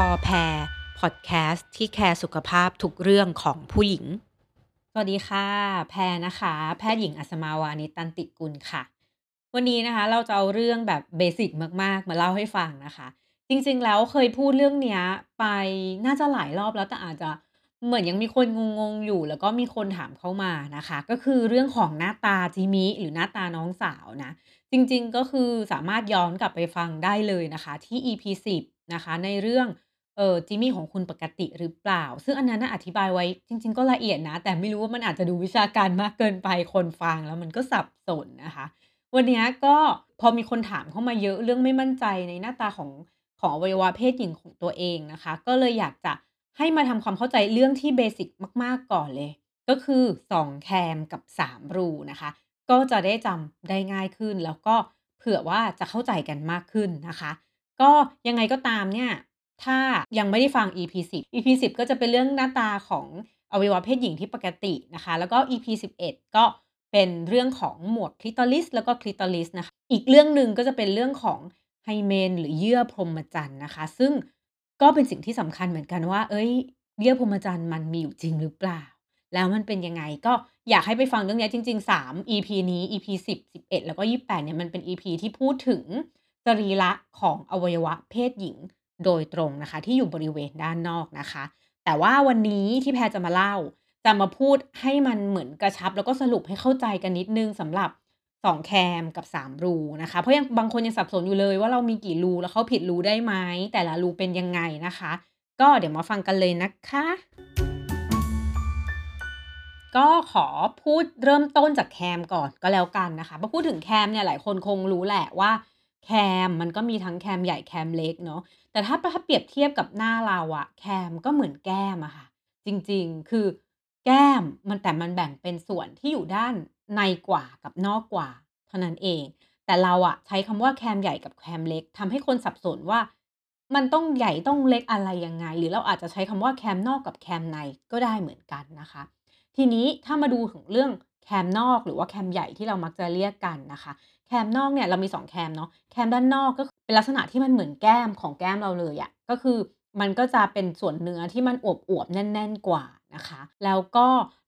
พอแพรพอดแคสต์ที่แคร์สุขภาพทุกเรื่องของผู้หญิง สวัสดีค่ะ แพรนะคะ แพทย์หญิงอัศมาวานิตันติกุลค่ะ วันนี้นะคะ เราจะเอาเรื่องแบบเบสิกมาก ๆ มาเล่าให้ฟังนะคะ จริงๆ แล้วเคยพูดเรื่องเนี้ยไปน่าจะหลายรอบแล้วแต่อาจจะเหมือนยังมีคนงงๆอยู่ แล้วก็มีคนถามเข้ามานะคะ ก็คือเรื่องของหน้าตาจิมิหรือหน้าตาน้องสาวนะ จริงๆก็คือสามารถย้อนกลับไปฟังได้เลยนะคะ ที่ EP 10นะคะในเรื่อง เออจิมิของคุณปกติหรือเปล่า ซึ่งอันนั้นน่ะอธิบายไว้จริง ๆ ก็ละเอียดนะ แต่ไม่รู้ว่ามันอาจจะดูวิชาการมากเกินไปคนฟังแล้วมันก็สับสนนะคะ วันนี้ก็พอมีคนถามเข้ามาเยอะเรื่องไม่มั่นใจในหน้าตาของของอวัยวะเพศหญิงของตัวเองนะคะ ก็เลยอยากจะให้มาทำความเข้าใจเรื่องที่เบสิกมากๆก่อนเลย ก็คือ 2 แคมกับ 3 รูนะคะ ก็จะได้จำได้ง่ายขึ้น แล้วก็เผื่อว่าจะเข้าใจกันมากขึ้นนะคะ ก็ยังไงก็ตามเนี่ย ถ้ายังไม่ได้ฟัง EP 10 EP 10 ก็จะเป็นเรื่องหน้าตาของอวัยวะเพศหญิงที่ปกตินะคะ แล้วก็ EP 11 ก็เป็นเรื่องของหมวด Clitoris แล้วก็ Clitoris นะคะ อีกเรื่องหนึ่งก็จะเป็นเรื่องของ Hymen หรือเยื่อพรหมจรรย์นะคะ ซึ่งก็เป็นสิ่งที่สำคัญเหมือนกันว่าเฮ้ย เยื่อพรหมจรรย์มันมีอยู่จริงหรือเปล่า แล้วมันเป็นยังไงก็อยากให้ไปฟังเรื่องนี้จริง ๆ 3 EP นี้ EP 10 11 แล้วก็ 28 เนี่ยมันเป็น EP ที่พูดถึงสรีระของอวัยวะเพศหญิง โดยตรงนะคะ ที่อยู่บริเวณด้านนอกนะคะ แต่ว่าวันนี้ที่แพรจะมาเล่า จะมาพูดให้มันเหมือนกระชับ แล้วก็สรุปให้เข้าใจกันนิดนึงสำหรับ 2 แคมกับ 3 รูนะคะ เพราะยังบางคนยังสับสนอยู่เลยว่าเรามีกี่รูแล้วเขาผิดรูได้ไหมแต่ละรูเป็นยังไงนะคะ ก็เดี๋ยวมาฟังกันเลยนะคะก็ขอพูดเริ่มต้นจากแคมก่อนก็แล้วกันนะคะพอพูดถึงแคมเนี่ยหลายคนคงรู้แหละว่า แคมมันก็มีทั้งแคมใหญ่แคมเล็กเนาะแต่ถ้าถ้าเปรียบเทียบกับหน้าเราอะแคมก็เหมือนแก้มอะค่ะ จริงๆ คือแก้มมันแต่มันแบ่งเป็นส่วนที่อยู่ด้านในกว่ากับนอกกว่า เท่านั้นเอง แต่เราอะใช้คำว่าแคมใหญ่กับแคมเล็กทำให้คนสับสนว่า มันต้องใหญ่ต้องเล็กอะไรยังไง หรือเราอาจจะใช้คำว่าแคมนอกกับแคมในก็ได้เหมือนกันนะคะ ทีนี้ถ้ามาดูถึงเรื่องแคมนอกหรือว่าแคมใหญ่ที่เรามักจะเรียกกันนะคะ แคมนอกเนี่ยเรามี 2 แคมเนาะแคมด้านนอกก็เป็นลักษณะที่มันเหมือนแก้มของแก้มเราเลยอะก็คือมันก็จะเป็นส่วนเนื้อที่มันอวบๆแน่น ๆกว่านะคะ แล้วก็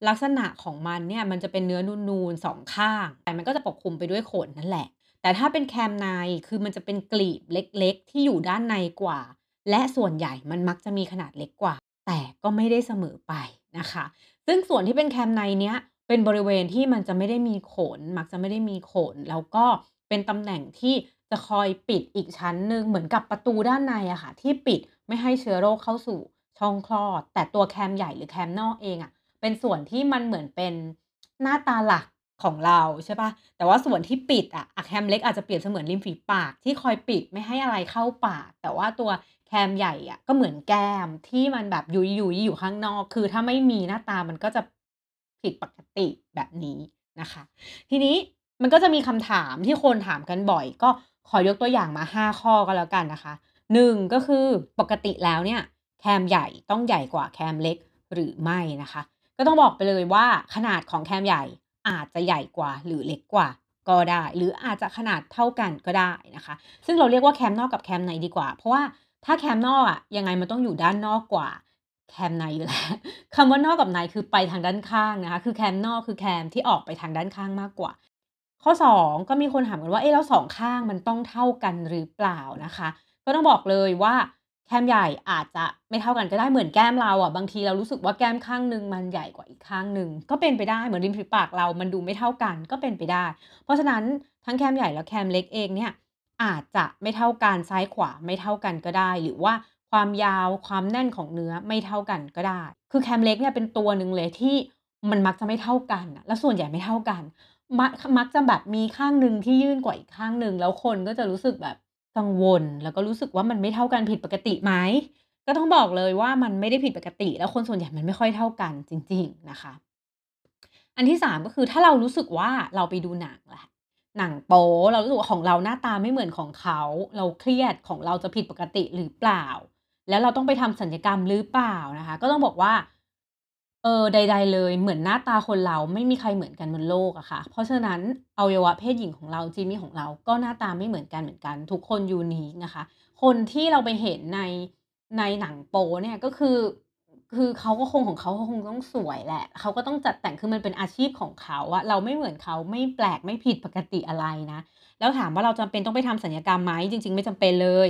ลักษณะของมันเนี่ยมันจะเป็นเนื้อนูนๆ2ข้าง แต่มันก็จะปกคลุมไปด้วยขนนั่นแหละ แต่ถ้าเป็นแคมในคือมันจะเป็นกลีบเล็กๆ ที่อยู่ด้านในกว่า และส่วนใหญ่มันมักจะมีขนาดเล็กกว่า แต่ก็ไม่ได้เสมอไปนะคะ ซึ่งส่วนที่เป็นแคมในเนี้ย เป็นบริเวณที่มันจะไม่ได้มีขน มักจะไม่ได้มีขน แล้วก็เป็นตำแหน่งที่จะคอยปิดอีกชั้นหนึ่งเหมือนกับประตูด้านในอะค่ะ ที่ปิดไม่ให้เชื้อโรคเข้าสู่ช่องคลอด แต่ตัวแคมใหญ่หรือแคมนอกเองอะเป็นส่วนที่มันเหมือนเป็นหน้าตาหลักของเราใช่ปล่าแต่ว่าส่วนที่ปิดอะแคมเล็กอาจจะเปรียบเสมือนริมฝีปากที่คอยปิดไม่ให้อะไรเข้าปาก แต่ว่าตัวแคมใหญ่อะก็เหมือนแก้มที่มันแบบยุ้ยๆอยู่ข้างนอก คือถ้าไม่มีหน้าตามันก็จะ ผิดปกติแบบนี้นะคะ ทีนี้มันก็จะมีคำถามที่คนถามกันบ่อย ก็ขอยกตัวอย่างมา 5 ข้อก็แล้วกันนะคะ 1 ก็คือปกติแล้วเนี่ยแคมใหญ่ต้องใหญ่กว่าแคมเล็กหรือไม่นะคะ ก็ต้องบอกไปเลยว่าขนาดของแคมใหญ่อาจจะใหญ่กว่าหรือเล็กกว่าก็ได้ หรืออาจจะขนาดเท่ากันก็ได้นะคะ ซึ่งเราเรียกว่าแคมนอกกับแคมในดีกว่า เพราะว่าถ้าแคมนอกอะยังไงมันต้องอยู่ด้านนอกกว่า แคมในอยู่แล้วคำว่านอกกับในคือไปทางด้านข้างนะคะ คือแคมนอกคือแคมที่ออกไปทางด้านข้างมากกว่า ข้อ 2 ก็มีคนถามกันว่าเอ๊ะแล้ว2ข้างมันต้องเท่ากันหรือเปล่านะคะ ก็ต้องบอกเลยว่าแคมใหญ่อาจจะไม่เท่ากันก็ได้เหมือนแก้มเราอะบางทีเรารู้สึกว่าแก้มข้างหนึ่งมันใหญ่กว่าอีกข้างหนึ่งก็เป็นไปได้เหมือนริมฝีปากเรามันดูไม่เท่ากันก็เป็นไปได้ เพราะฉะนั้นทั้งแคมใหญ่และแคมเล็กเองเนี่ยอาจจะไม่เท่ากันซ้ายขวาไม่เท่ากันก็ได้ หรือว่า ความยาวความแน่นของเนื้อไม่เท่ากันก็ได้ คือแคมเล็กเนี่ยเป็นตัวหนึ่งเลยที่มันมักจะไม่เท่ากันนะแล้วส่วนใหญ่ไม่เท่ากัน มักมักจะแบบมีข้างหนึ่งที่ยื่นกว่าอีกข้างหนึ่งแล้วคนก็จะรู้สึกแบบกังวล แล้วก็รู้สึกว่ามันไม่เท่ากันผิดปกติไหมก็ต้องบอกเลยว่ามันไม่ได้ผิดปกติ แล้วคนส่วนใหญ่มันไม่ค่อยเท่ากันจริง ๆนะคะ อันที่ 3 ก็คือถ้าเรารู้สึกว่าเราไปดูหนังแหละหนังโป๊เรารู้สึกว่าของเราหน้าตาไม่เหมือนของเขา เราเครียดของเราจะผิดปกติหรือเปล่า แล้วเราต้องไปทำศัลยกรรมหรือเปล่านะคะ ก็ต้องบอกว่า เออใด ๆ เลย เหมือนหน้าตาคนเราไม่มีใครเหมือนกันบนโลกอะค่ะ เพราะฉะนั้นอวัยวะเพศหญิงของเราจิมิของเราก็หน้าตาไม่เหมือนกันเหมือนกัน ทุกคน unique นะคะ คนที่เราไปเห็นในในหนังโปเนี่ยก็คือ คือเขาก็คงของเขาคงต้องสวยแหละเขาก็ต้องจัดแต่งคือมันเป็นอาชีพของเขาอะเราไม่เหมือนเขาไม่แปลกไม่ผิดปกติอะไรนะแล้วถามว่าเราจำเป็นต้องไปทำศัลยกรรมไหมจริง ๆ ไม่จำเป็นเลย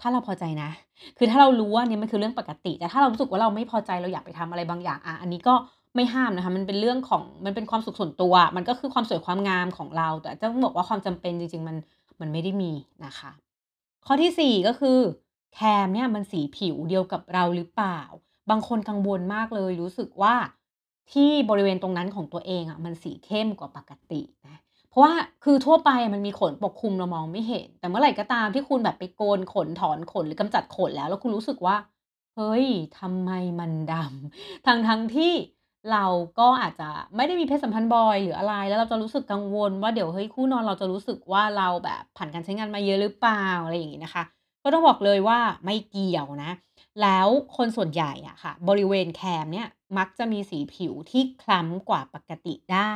ถ้าเราพอใจนะ คือถ้าเรารู้ว่านนี้มันคือเรื่องปกติ แต่ถ้าเรารู้สึกว่าเราไม่พอใจเราอยากไปทำอะไรบางอย่างอาอันนี้ก็ไม่ห้ามนะคะ มันเป็นเรื่องของมันเป็นความสุขส่วนตัว มันก็คือความสวยความงามของเรา แต่ต้องบอกว่าความจำเป็นจริง ๆ มันมันไม่ได้มีนะคะ ข้อที่ 4 ก็คือแคมเนี่ยมันสีผิวเดียวกับเราหรือเปล่า บางคนกังวลมากเลยรู้สึกว่าที่บริเวณตรงนั้นของตัวเองอะมันสีเข้มกว่าปกตินะ เพราะว่าคือทั่วไปมันมีขนปกคลุมเรามองไม่เห็น แต่เมื่อไหร่ก็ตามที่คุณแบบไปโกนขนถอนขนหรือกำจัดขนแล้ว แล้วคุณรู้สึกว่า เฮ้ยทำไมมันดำทั้งๆที่เราก็อาจจะไม่ได้มีเพศสัมพันธ์บ่อยหรืออะไร แล้วเราจะรู้สึกกังวลว่าเดี๋ยวเฮ้ยคู่นอนเราจะรู้สึกว่าเราแบบผ่านการใช้งานมาเยอะหรือเปล่าอะไรอย่างงี้นะคะ ก็ต้องบอกเลยว่าไม่เกี่ยวนะ แล้วคนส่วนใหญ่อะค่ะ บริเวณแคมเนี่ยมักจะมีสีผิวที่คล้ำกว่าปกติได้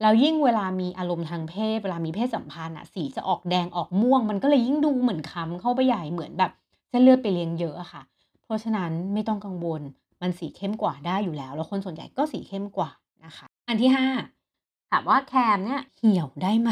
แล้วยิ่งเวลามีอารมณ์ทางเพศ เวลามีเพศสัมพันธ์อะสีจะออกแดงออกม่วง มันก็เลยยิ่งดูเหมือนค้ำเข้าไปใหญ่เหมือนแบบเส้นเลือดไปเลี้ยงเยอะอะค่ะ เพราะฉะนั้นไม่ต้องกังวลมันสีเข้มกว่าได้อยู่แล้ว แล้วคนส่วนใหญ่ก็สีเข้มกว่านะคะ อันที่ 5 ถามว่าแคมเนี่ยเหี่ยวได้ไหม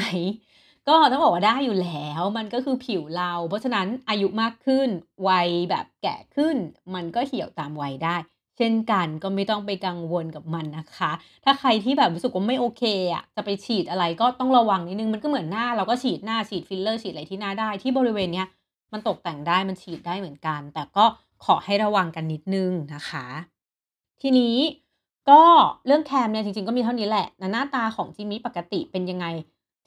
ก็ต้องบอกว่าได้อยู่แล้ว มันก็คือผิวเรา เพราะฉะนั้นอายุมากขึ้น วัยแบบแก่ขึ้น มันก็เหี่ยวตามวัยได้ เช่นกันก็ไม่ต้องไปกังวลกับมันนะคะ ถ้าใครที่แบบรู้สึกว่าไม่โอเคอะจะไปฉีดอะไรก็ต้องระวังนิดนึงมันก็เหมือนหน้าเราก็ฉีดหน้าฉีดฟิลเลอร์ฉีดอะไรที่หน้าได้ที่บริเวณเนี้ยมันตกแต่งได้มันฉีดได้เหมือนกัน แต่ก็ขอให้ระวังกันนิดนึงนะคะ ทีนี้ก็เรื่องแคมเนี่ยจริงๆก็มีเท่านี้แหละหน้าตาของจิมมี่ปกติเป็นยังไง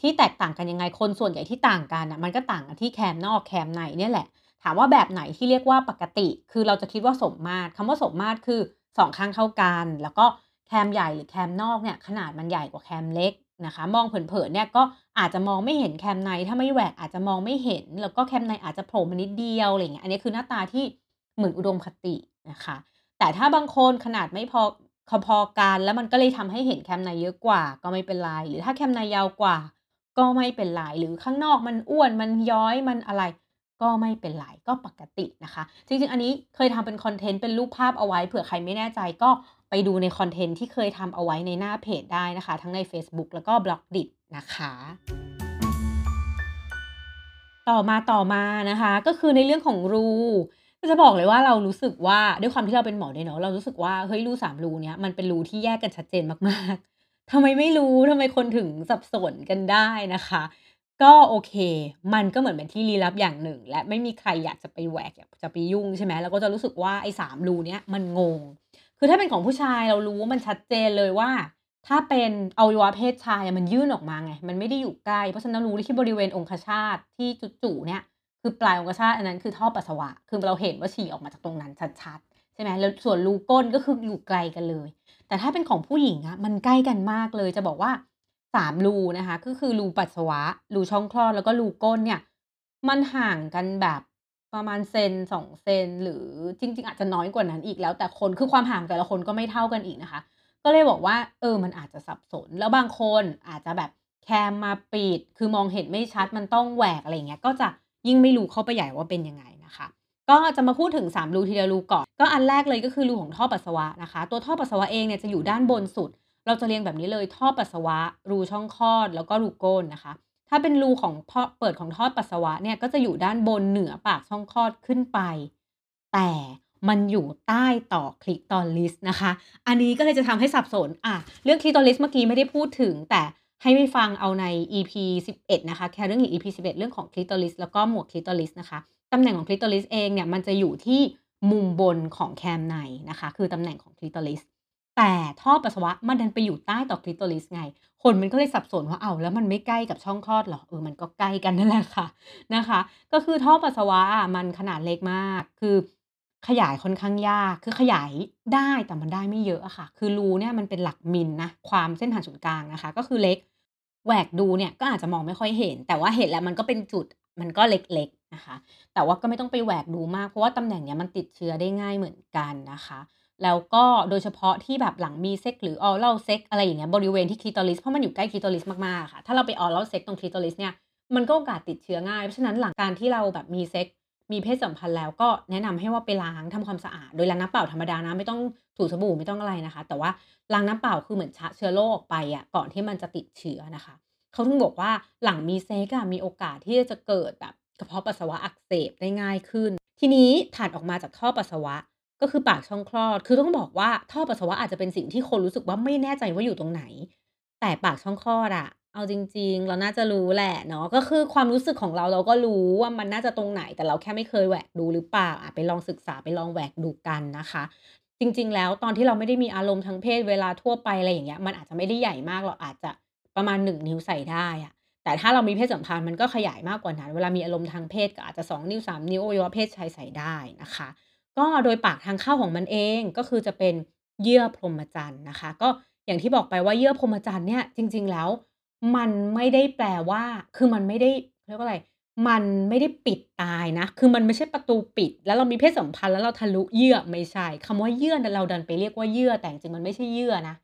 ที่แตกต่างกันยังไงคนส่วนใหญ่ที่ต่างกันน่ะมันก็ต่างกันที่แคมนอกแคมในเนี่ยแหละ ถามว่าแบบไหนที่เรียกว่าปกติ คือเราจะคิดว่าสมมาตรคำว่าสมมาตรคือ2ข้างเท่ากัน แล้วก็แคมใหญ่หรือแคมนอกเนี่ยขนาดมันใหญ่กว่าแคมเล็กนะคะ มองเผินๆเนี่ยก็อาจจะมองไม่เห็นแคมในถ้าไม่แหวกอาจจะมองไม่เห็น แล้วก็แคมในอาจจะโผล่มานิดเดียวอะไรเงี้ยอันนี้คือหน้าตาที่เหมือนอุดมคตินะคะ แต่ถ้าบางคนขนาดไม่พอพอกันแล้วมันก็เลยทำให้เห็นแคมในเยอะกว่า ก็ไม่เป็นไรหรือถ้าแคมในยาวกว่า ก็ไม่เป็นไรหรือข้างนอกมันอ้วนมันย้อยมันอะไร ก็ไม่เป็นไรก็ปกตินะคะ จริงๆ อันนี้เคยทำเป็นคอนเทนต์เป็นรูปภาพเอาไว้ เผื่อใครไม่แน่ใจก็ไปดูในคอนเทนต์ที่เคยทำเอาไว้ในหน้าเพจได้นะคะ ทั้งในเฟซบุ๊กแล้วก็ Blockdit นะคะต่อมาๆนะคะ ก็คือในเรื่องของรูจะบอกเลยว่าเรารู้สึกว่าด้วยความที่เราเป็นหมอด้วยเนาะเรารู้สึกว่าเฮ้ยรู3รูเนี้ยมันเป็นรูที่แยกกันชัดเจนมากๆทำไมไม่รู้ทำไมคนถึงสับสนกันได้นะคะ ก็โอเค มันก็เหมือนเป็นที่ลี้ลับอย่างหนึ่ง และไม่มีใครอยากจะไปแหวกอยากจะไปยุ่งใช่ไหมเราก็จะรู้สึกว่าไอ้3รูเนี้ยมันงง คือถ้าเป็นของผู้ชายเรารู้ว่ามันชัดเจนเลยว่า ถ้าเป็นอวัยวะเพศชายมันยื่นออกมาไง มันไม่ได้อยู่ใกล้ เพราะฉะนั้นรู้ที่บริเวณองคชาตที่จุ๋ๆเนี่ย คือปลายองคชาตอันนั้นคือท่อปัสสาวะ คือเราเห็นว่าฉี่ออกมาจากตรงนั้นชัดๆใช่ไหมแล้วส่วนรูก้นก็คืออยู่ไกลกันเลย แต่ถ้าเป็นของผู้หญิงอะมันใกล้กันมากเลยจะบอกว่า 3รูนะคะ ก็คือรูปัสสาวะ รูช่องคลอดแล้วก็รูก้นเนี่ย มันห่างกันแบบประมาณเซน2เซนหรือจริง ๆ อาจจะน้อยกว่านั้นอีกแล้ว แต่คนคือความห่างแต่ละคนก็ไม่เท่ากันอีกนะคะ ก็เลยบอกว่า เออ มันอาจจะสับสน แล้วบางคนอาจจะแบบแคมมาปิด คือมองเห็นไม่ชัดมันต้องแหวกอะไรเงี้ย ก็จะยิ่งไม่รู้เข้าไปใหญ่ว่าเป็นยังไงนะคะ ก็จะมาพูดถึง 3 รูทีละรูก่อน ก็อันแรกเลยก็คือรูของท่อปัสสาวะนะคะ ตัวท่อปัสสาวะเองเนี่ยจะอยู่ด้านบนสุด เราจะเรียงแบบนี้เลยท่อปัสสาวะ รูช่องคลอด แล้วก็รูก้นนะคะ ถ้าเป็นรูของท่อเปิดของท่อปัสสาวะเนี่ยก็จะอยู่ด้านบนเหนือปากช่องคลอดขึ้นไป แต่มันอยู่ใต้ต่อ Clitoris นะคะ อันนี้ก็เลยจะทำให้สับสนอะเรื่อง Clitoris เมื่อกี้ไม่ได้พูดถึง แต่ให้ไปฟังเอาใน EP 11 นะคะ แค่เรื่องหญิง EP 11 เรื่องของ Clitoris แล้วก็หมวก Clitoris นะคะตำแหน่งของ Clitoris เองเนี่ยมันจะอยู่ที่มุมบนของแคมในนะคะ คือตำแหน่งของ Clitoris แต่ท่อปัสสาวะมันดันไปอยู่ใต้ต่อ Clitoris ไง คนมันก็เลยสับสนว่าเอ้าแล้วมันไม่ใกล้กับช่องคลอดหรอ?เออมันก็ใกล้กันนั่นแหละค่ะนะคะ ก็คือท่อปัสสาวะอะมันขนาดเล็กมาก คือขยายค่อนข้างยาก คือขยายได้แต่มันได้ไม่เยอะอะค่ะ คือรูเนี่ยมันเป็นหลักมิลนะความเส้นผ่านศูนย์กลางนะคะ ก็คือเล็กแหวกดูเนี่ยก็อาจจะมองไม่ค่อยเห็น แต่ว่าเห็นแล้วมันก็เป็นจุดมันก็เล็กๆนะคะ แต่ว่าก็ไม่ต้องไปแหวกดูมากเพราะว่าตำแหน่งเนี้ยมันติดเชื้อได้ง่ายเหมือนกันนะคะ แล้วก็โดยเฉพาะที่แบบหลังมีเซ็กหรือ Oral Sex อะไรอย่างเงี้ยบริเวณที่ Clitoris เพราะมันอยู่ใกล้ Clitoris มากๆค่ะถ้าเราไป Oral Sex ตรง Clitoris เนี่ยมันก็โอกาสติดเชื้อง่ายเพราะฉะนั้นหลังการที่เราแบบมีเซ็กมีเพศสัมพันธ์แล้วก็แนะนำให้ว่าไปล้างทำความสะอาด โดยล้างน้ำเปล่าธรรมดานะไม่ต้องถูสบู่ไม่ต้องอะไรนะคะ แต่ว่าล้างน้ำเปล่าคือเหมือนชะเชื้อโรคออกไปอะก่อนที่มันจะติดเชื้อนะคะเขาถึงบอกว่าหลังมีเซ็กอะมีโอกาสที่จะเกิดแบบกระเพาะปัสสาวะอักเสบได้ง่ายขึ้น ทีนี้ถัดออกมาจากท่อปัสสาวะ ก็คือปากช่องคลอด คือต้องบอกว่าท่อปัสสาวะอาจจะเป็นสิ่งที่คนรู้สึกว่าไม่แน่ใจว่าอยู่ตรงไหน แต่ปากช่องคลอดอะเอาจริง ๆ เราน่าจะรู้แหละเนาะ ก็คือความรู้สึกของเราเราก็รู้ว่ามันน่าจะตรงไหน แต่เราแค่ไม่เคยแหวกดูหรือเปล่าอะไปลองศึกษาไปลองแหวกดูกันนะคะ จริง ๆ แล้วตอนที่เราไม่ได้มีอารมณ์ทางเพศเวลาทั่วไปอะไรอย่างเงี้ย มันอาจจะไม่ได้ใหญ่มากเราอาจจะประมาณ1นิ้วใส่ได้อะแต่ถ้าเรามีเพศสัมพันธ์มันก็ขยายมากกว่านั้น เวลามีอารมณ์ทางเพศก็อาจจะ 2 นิ้ว 3 นิ้วอวัยวะเพศชายใส่ได้นะคะ ก็โดยปากทางเข้าของมันเองก็คือจะเป็นเยื่อพรหมจรรย์นะคะ ก็อย่างที่บอกไปว่าเยื่อพรหมจรรย์เนี่ยจริง ๆ แล้ว มันไม่ได้แปลว่า คือมันไม่ได้เรียกว่าอะไร มันไม่ได้ปิดตายนะ คือมันไม่ใช่ประตูปิด แล้วเรามีเพศสัมพันธ์แล้วเราทะลุเยื่อไม่ใช่คำว่าเยื่อเราดันไปเรียกว่าเยื่อแต่จริงมันไม่ใช่เยื่อนะ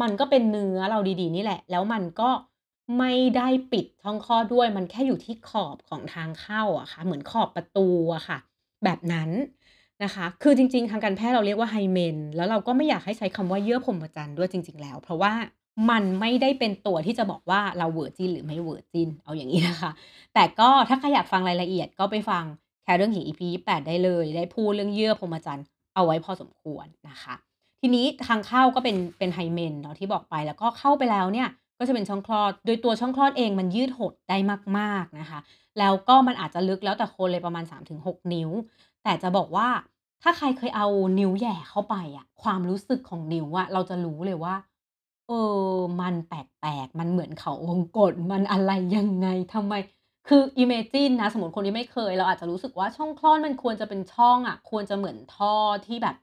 มันก็เป็นเนื้อเราดีๆนี่แหละ แล้วมันก็ไม่ได้ปิดช่องคลอดด้วย มันแค่อยู่ที่ขอบของทางเข้าอะค่ะ เหมือนขอบประตูอะค่ะ แบบนั้น นะคะ คือจริง ๆ ทางการแพทย์เราเรียกว่า Hymen แล้วเราก็ไม่อยากให้ใช้คำว่าเยื่อพรมจรรย์ด้วยจริง ๆ แล้ว เพราะว่ามันไม่ได้เป็นตัวที่จะบอกว่าเรา Virgin หรือไม่ Virgin เอาอย่างงี้นะคะ แต่ก็ถ้าใครอยากฟังรายละเอียดก็ไปฟังแค่เรื่องหญิง EP 28ได้เลย ได้พูดเรื่องเยื่อพรมจรรย์เอาไว้พอสมควรนะคะ ทีนี้ทางเข้าก็เป็นเป็น Hymen เนาะที่บอกไป แล้วก็เข้าไปแล้วเนี่ยก็จะเป็นช่องคลอด โดยตัวช่องคลอดเองมันยืดหดได้มาก ๆนะคะ แล้วก็มันอาจจะลึกแล้วแต่คนเลยประมาณ 3-6 นิ้ว แต่จะบอกว่า ถ้าใครเคยเอานิ้วแหย่เข้าไปอะความรู้สึกของนิ้วอะเราจะรู้เลยว่า เออ มันแปลกๆ มันเหมือนเขาวงกตมันอะไรยังไงทำไม คือ imagine นะ สมมติคนที่ไม่เคย เราอาจจะรู้สึกว่าช่องคลอดมันควรจะเป็นช่องอะควรจะเหมือนท่อที่แบบ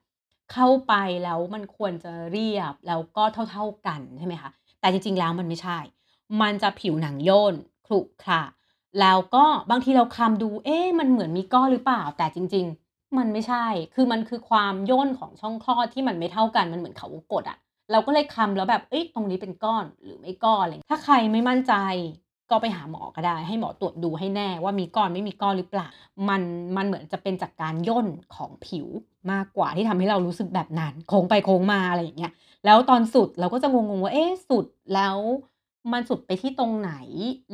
เข้าไปแล้วมันควรจะเรียบแล้วก็เท่า ๆกันใช่ไหมคะ แต่จริงๆแล้วมันไม่ใช่ มันจะผิวหนังโยนขรุขระแล้วก็บางทีเราคำดู เอ๊มันเหมือนมีก้อนหรือเปล่า แต่จริง ๆ มันไม่ใช่ คือมันคือความย่นของช่องคลอดที่มันไม่เท่ากัน มันเหมือนเขาวงกตอะเราก็เลยคำแล้วแบบ เอ๊ะตรงนี้เป็นก้อนหรือไม่ก้อนอะไร ถ้าใครไม่มั่นใจก็ไปหาหมอก็ได้ ให้หมอตรวจดูให้แน่ว่ามีก้อนไม่มีก้อนหรือเปล่า มันมันเหมือนจะเป็นจากการย่นของผิวมากกว่าที่ทำให้เรารู้สึกแบบนั้น โค้งไปโค้งมาอะไรอย่างเงี้ย แล้วตอนสุดเราก็จะงงๆว่า เอ๊ะ สุดแล้วมันสุดไปที่ตรงไหน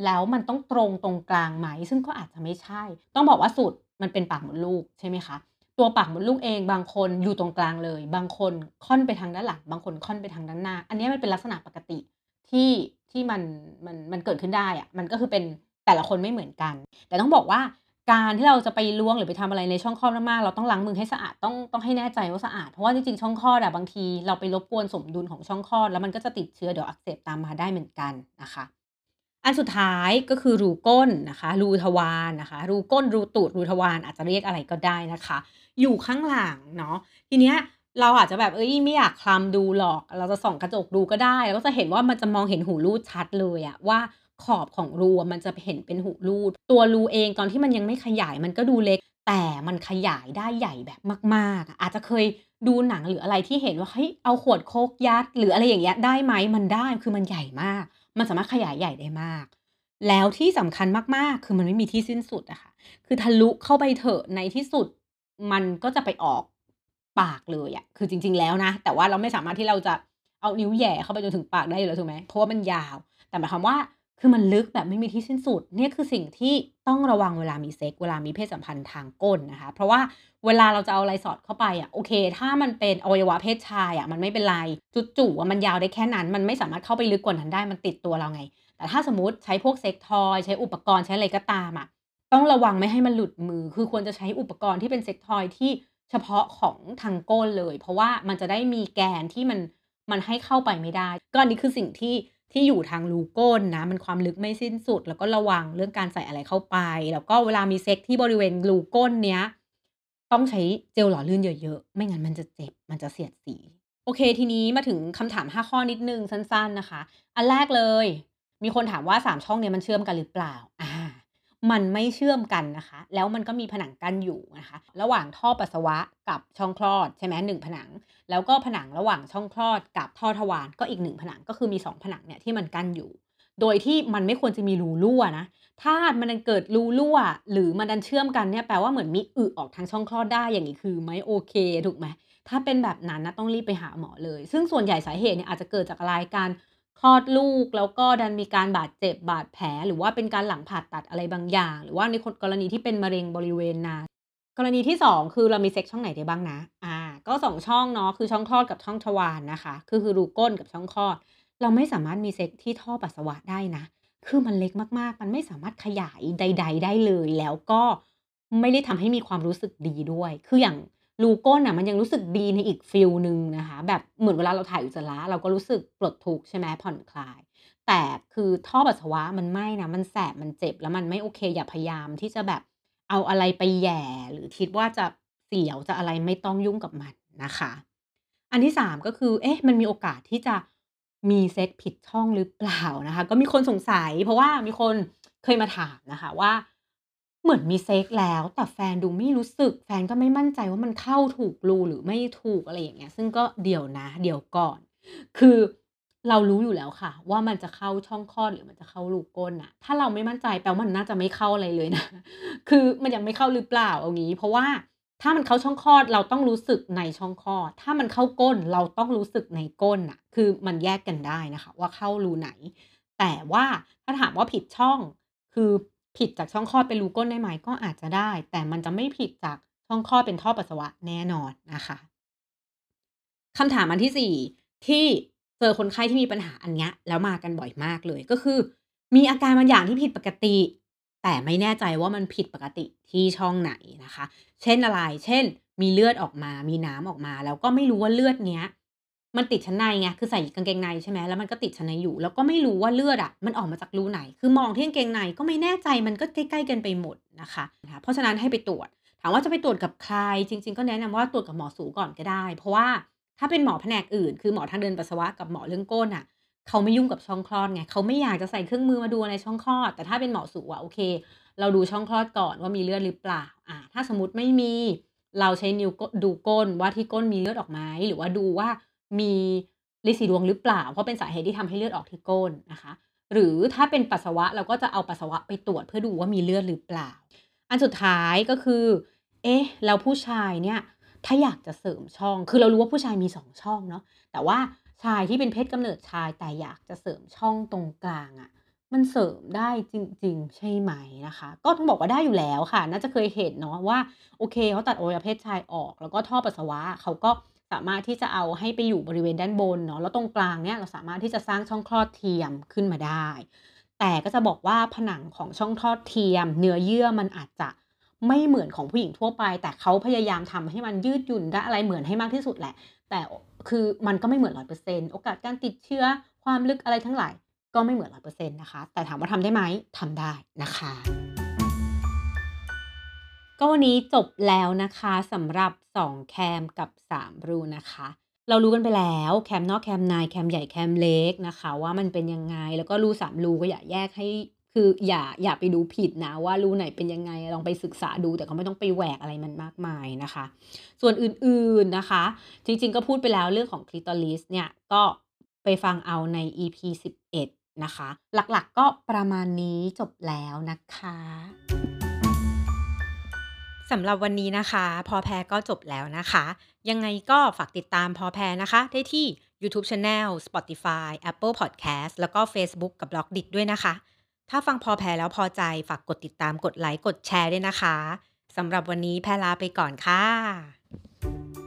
แล้วมันต้องตรงตรงกลางไหม ซึ่งก็อาจจะไม่ใช่ ต้องบอกว่าสุด มันเป็นปากมดลูกใช่ไหมคะตัวปากมดลูกเองบางคนอยู่ตรงกลางเลย บางคนค่อนไปทางด้านหลัง บางคนค่อนไปทางด้านหน้า อันนี้มันเป็นลักษณะปกติที่ที่มันมันมันเกิดขึ้นได้อะมันก็คือเป็นแต่ละคนไม่เหมือนกัน แต่ต้องบอกว่าการที่เราจะไปล้วงหรือไปทำอะไรในช่องคลอดมากๆเราต้องล้างมือให้สะอาดต้องต้องให้แน่ใจว่าสะอาดเพราะว่าจริงๆช่องคลอดอะบางทีเราไปรบกวนสมดุลของช่องคลอดแล้วมันก็จะติดเชื้อเดี๋ยวอักเสบตามมาได้เหมือนกันนะคะ อันสุดท้ายก็คือรูก้นนะคะ รูทวารนะคะ รูก้น รูตูด รูทวารอาจจะเรียกอะไรก็ได้นะคะ อยู่ข้างหลังเนาะ ทีเนี้ยเราอาจจะแบบเฮ้ยไม่อยากคลำดูหรอก เราจะส่องกระจกดูก็ได้เราก็จะเห็นว่ามันจะมองเห็นหูรูดชัดเลยอะว่าขอบของรูมันจะเห็นเป็นหูรูด ตัวรูเองตอนที่มันยังไม่ขยายมันก็ดูเล็ก แต่มันขยายได้ใหญ่แบบมาก ๆ อาจจะเคยดูหนังหรืออะไรที่เห็นว่าเฮ้ยเอาขวดโคกยัด หรืออะไรอย่างเงี้ยได้ไหมมันได้คือมันใหญ่มาก มันสามารถขยายใหญ่ได้มาก แล้วที่สำคัญมากๆ คือมันไม่มีที่สิ้นสุดอะค่ะ คือทะลุเข้าไปเถอะในที่สุด มันก็จะไปออกปากเลยอะคือจริง ๆ แล้วนะ แต่ว่าเราไม่สามารถที่เราจะเอานิ้วแหย่เข้าไปจนถึงปากได้อยู่แล้วถูกไหมเพราะว่ามันยาว แต่หมายความว่า คือมันลึกแบบไม่มีที่สิ้นสุดเนี่ยคือสิ่งที่ต้องระวังเวลามีเซ็กเวลามีเพศสัมพันธ์ทางก้นนะคะ เพราะว่าเวลาเราจะเอาอะไรสอดเข้าไปอะโอเค ถ้ามันเป็นอวัยวะเพศชายอะมันไม่เป็นไรจุ๊ดจู๋อะมันยาวได้แค่นั้น มันไม่สามารถเข้าไปลึกกว่านั้นได้มันติดตัวเราไง แต่ถ้าสมมติใช้พวก sex toy ใช้อุปกรณ์ใช้อะไรก็ตามอะต้องระวังไม่ให้มันหลุดมือ คือควรจะใช้อุปกรณ์ที่เป็น sex toy ที่เฉพาะของทางก้นเลย เพราะว่ามันจะได้มีแกนที่มันมันให้เข้าไปไม่ได้ ก็อันนี้คือสิ่งที่ ที่อยู่ทางรูก้นนะ มันความลึกไม่สิ้นสุด แล้วก็ระวังเรื่องการใส่อะไรเข้าไป แล้วก็เวลามีเซ็กที่บริเวณรูก้นเนี้ยต้องใช้เจลหล่อลื่นเยอะๆ ไม่งั้นมันจะเจ็บ มันจะเสียดสี โอเค ทีนี้มาถึงคำถาม 5 ข้อนิดหนึ่งสั้น ๆ นะคะ อันแรกเลย มีคนถามว่า 3 ช่องเนี้ยมันเชื่อมกันหรือเปล่าอา มันไม่เชื่อมกันนะคะ แล้วมันก็มีผนังกั้นอยู่นะคะ ระหว่างท่อปัสสาวะกับช่องคลอดใช่ไหม1ผนัง แล้วก็ผนังระหว่างช่องคลอดกับท่อทวารก็อีก1ผนังก็คือมี 2 ผนังเนี่ยที่มันกั้นอยู่ โดยที่มันไม่ควรจะมีรูรั่วนะ ถ้ามันเกิดรูรั่ว หรือมันดันเชื่อมกันเนี่ยแปลว่าเหมือนมีอึออกทางช่องคลอดได้อย่างงี้คือไม่โอเคถูกไหมถ้าเป็นแบบนั้นนะต้องรีบไปหาหมอเลย ซึ่งส่วนใหญ่สาเหตุเนี่ยอาจจะเกิดจากอะไรการ คลอดลูกแล้วก็ดันมีการบาดเจ็บบาดแผล หรือว่าเป็นการหลังผ่าตัดอะไรบางอย่าง หรือว่าในคนกรณีที่เป็นมะเร็งบริเวณนั้นกรณีที่ 2 คือเรามีเซ็กช่องไหนได้บ้างนะ อ่า ก็ 2 ช่องเนาะ คือช่องคลอดกับช่องทวารนะคะก็คือรูก้นกับช่องคลอด เราไม่สามารถมีเซ็กที่ท่อปัสสาวะได้นะ คือมันเล็กมากๆ มันไม่สามารถขยายใด ๆ ได้เลย แล้วก็ไม่ได้ทำให้มีความรู้สึกดีด้วย คืออย่าง รูก้นน่ะมันยังรู้สึกดีในอีกฟีลหนึ่งนะคะ แบบเหมือนเวลาเราถ่ายอุจจาระเราก็รู้สึกปลดทุกข์ใช่ไหมผ่อนคลาย แต่คือท่อปัสสาวะมันไม่นะมันแสบมันเจ็บแล้วมันไม่โอเค อย่าพยายามที่จะแบบเอาอะไรไปแย่หรือคิดว่าจะเสียวจะอะไรไม่ต้องยุ่งกับมันนะคะ อันที่3ก็คือ เอ๊ะ มันมีโอกาสที่จะมีเซ็กซ์ผิดช่องหรือเปล่านะคะ ก็มีคนสงสัย เพราะว่ามีคนเคยมาถามนะคะว่า เหมือนมีเซ็กแล้ว แต่แฟนดูไม่รู้สึก แฟนก็ไม่มั่นใจว่ามันเข้าถูกรูหรือไม่ถูกอะไรอย่างเงี้ย ซึ่งก็เดี๋ยวนะ เดี๋ยวก่อน คือเรารู้อยู่แล้วค่ะ ว่ามันจะเข้าช่องคลอดหรือมันจะเข้ารูก้นน่ะถ้าเราไม่มั่นใจแปลว่ามันน่าจะไม่เข้าอะไรเลยนะ คือมันยังไม่เข้าหรือเปล่าเอางี้ เพราะว่าถ้ามันเข้าช่องคลอดเราต้องรู้สึกในช่องคลอด ถ้ามันเข้าก้นเราต้องรู้สึกในก้นน่ะคือมันแยกกันได้นะคะ ว่าเข้ารูไหน แต่ว่าถ้าถามว่าผิดช่อง คือ ผิดจากช่องคลอดเป็นรูก้นได้ไหมก็อาจจะได้ แต่มันจะไม่ผิดจากช่องคลอดเป็นท่อปัสสาวะแน่นอนนะคะคำถามอันที่4ที่เจอคนไข้ที่มีปัญหาอันเนี้ยแล้วมากันบ่อยมากเลยก็คือ มีอาการบางอย่างที่ผิดปกติ แต่ไม่แน่ใจว่ามันผิดปกติที่ช่องไหนนะคะ เช่นอะไร เช่น มีเลือดออกมา มีน้ำออกมา แล้วก็ไม่รู้ว่าเลือดเนี้ย มันติดชั้นในไงคือใส่กางเกงในใช่ไหมแล้วมันก็ติดชั้นในอยู่ แล้วก็ไม่รู้ว่าเลือดอะมันออกมาจากรูไหน คือมองที่กางเกงในก็ไม่แน่ใจมันก็ใกล้ๆกันไปหมดนะคะ เพราะฉะนั้นให้ไปตรวจ ถามว่าจะไปตรวจกับใคร จริง ๆ ก็แนะนำว่าตรวจกับหมอสูก่อนก็ได้ เพราะว่าถ้าเป็นหมอแผนกอื่น คือหมอทางเดินปัสสาวะกับหมอเรื่องก้นน่ะเขาไม่ยุ่งกับช่องคลอดไงเขาไม่อยากจะใส่เครื่องมือมาดูอะไรช่องคลอด แต่ถ้าเป็นหมอสูอะโอเค เราดูช่องคลอดก่อนว่ามีเลือดหรือเปล่าอ่าถ้าสมมติไม่มี เราใช้นิ้วดูก้นว่าที่ก้นมีเลือดออกไหมหรือว่าดูว่า มีฤทธิ์สีดวงหรือเปล่า เพราะเป็นสาเหตุที่ทำให้เลือดออกที่ก้นนะคะ หรือถ้าเป็นปัสสาวะเราก็จะเอาปัสสาวะไปตรวจเพื่อดูว่ามีเลือดหรือเปล่า อันสุดท้ายก็คือ เอ๊ะแล้วผู้ชายเนี่ยถ้าอยากจะเสริมช่อง คือเรารู้ว่าผู้ชายมี2ช่องเนาะ แต่ว่าชายที่เป็นเพศกำเนิดชายแต่อยากจะเสริมช่องตรงกลางอะมันเสริมได้จริง ๆ ใช่ไหมนะคะ ก็ต้องบอกว่าได้อยู่แล้วค่ะ น่าจะเคยเห็นเนาะว่าโอเคเขาตัดอวัยวะเพศชายออก แล้วก็ท่อปัสสาวะเขาก็ามารถที่จะเอาให้ไปอยู่บริเวณด้านบนเนาะแล้วตรงกลางเนี่ยเราสามารถที่จะสร้างช่องคลอดเทียมขึ้นมาได้ แต่ก็จะบอกว่าผนังของช่องคลอดเทียม เนื้อเยื่อมันอาจจะไม่เหมือนของผู้หญิงทั่วไป แต่เขาพยายามทำให้มันยืดหยุ่นได้อะไรเหมือนให้มากที่สุดแหละ แต่คือมันก็ไม่เหมือน100%โอกาสการติดเชื้อความลึกอะไรทั้งหลายก็ไม่เหมือน100%นะคะ แต่ถามว่าทำได้ไหมทำได้นะคะ ก็วันนี้จบแล้วนะคะสำหรับ 2 แคมกับ 3 รูนะคะ เรารู้กันไปแล้วแคมนอกแคมในแคมใหญ่แคมเล็กนะคะ ว่ามันเป็นยังไงแล้วก็รู3รูก็อย่าแยกให้คืออย่าอย่าไปดูผิดนะว่ารูไหนเป็นยังไงลองไปศึกษาดูแต่ก็ไม่ต้องไปแหวกอะไรมันมากมายนะคะ ส่วนอื่นๆนะคะ จริงๆก็พูดไปแล้วเรื่องของ Clitoris เนี่ยก็ไปฟังเอาใน EP 11 นะคะ หลักๆก็ประมาณนี้จบแล้วนะคะ สำหรับวันนี้นะคะ พอแพรก็จบแล้วนะคะ ยังไงก็ฝากติดตามพอแพรนะคะ ได้ที่ยูทูบ Channel Spotify Apple Podcast แล้วก็เฟซบุ๊กกับ b ล็อกดิด้วยนะคะ ถ้าฟังพอแพรแล้วพอใจฝากกดติดตามกดไลค์กดแชร์ด้วยนะคะสำหรับวันนี้แพรลาไปก่อนค่ะ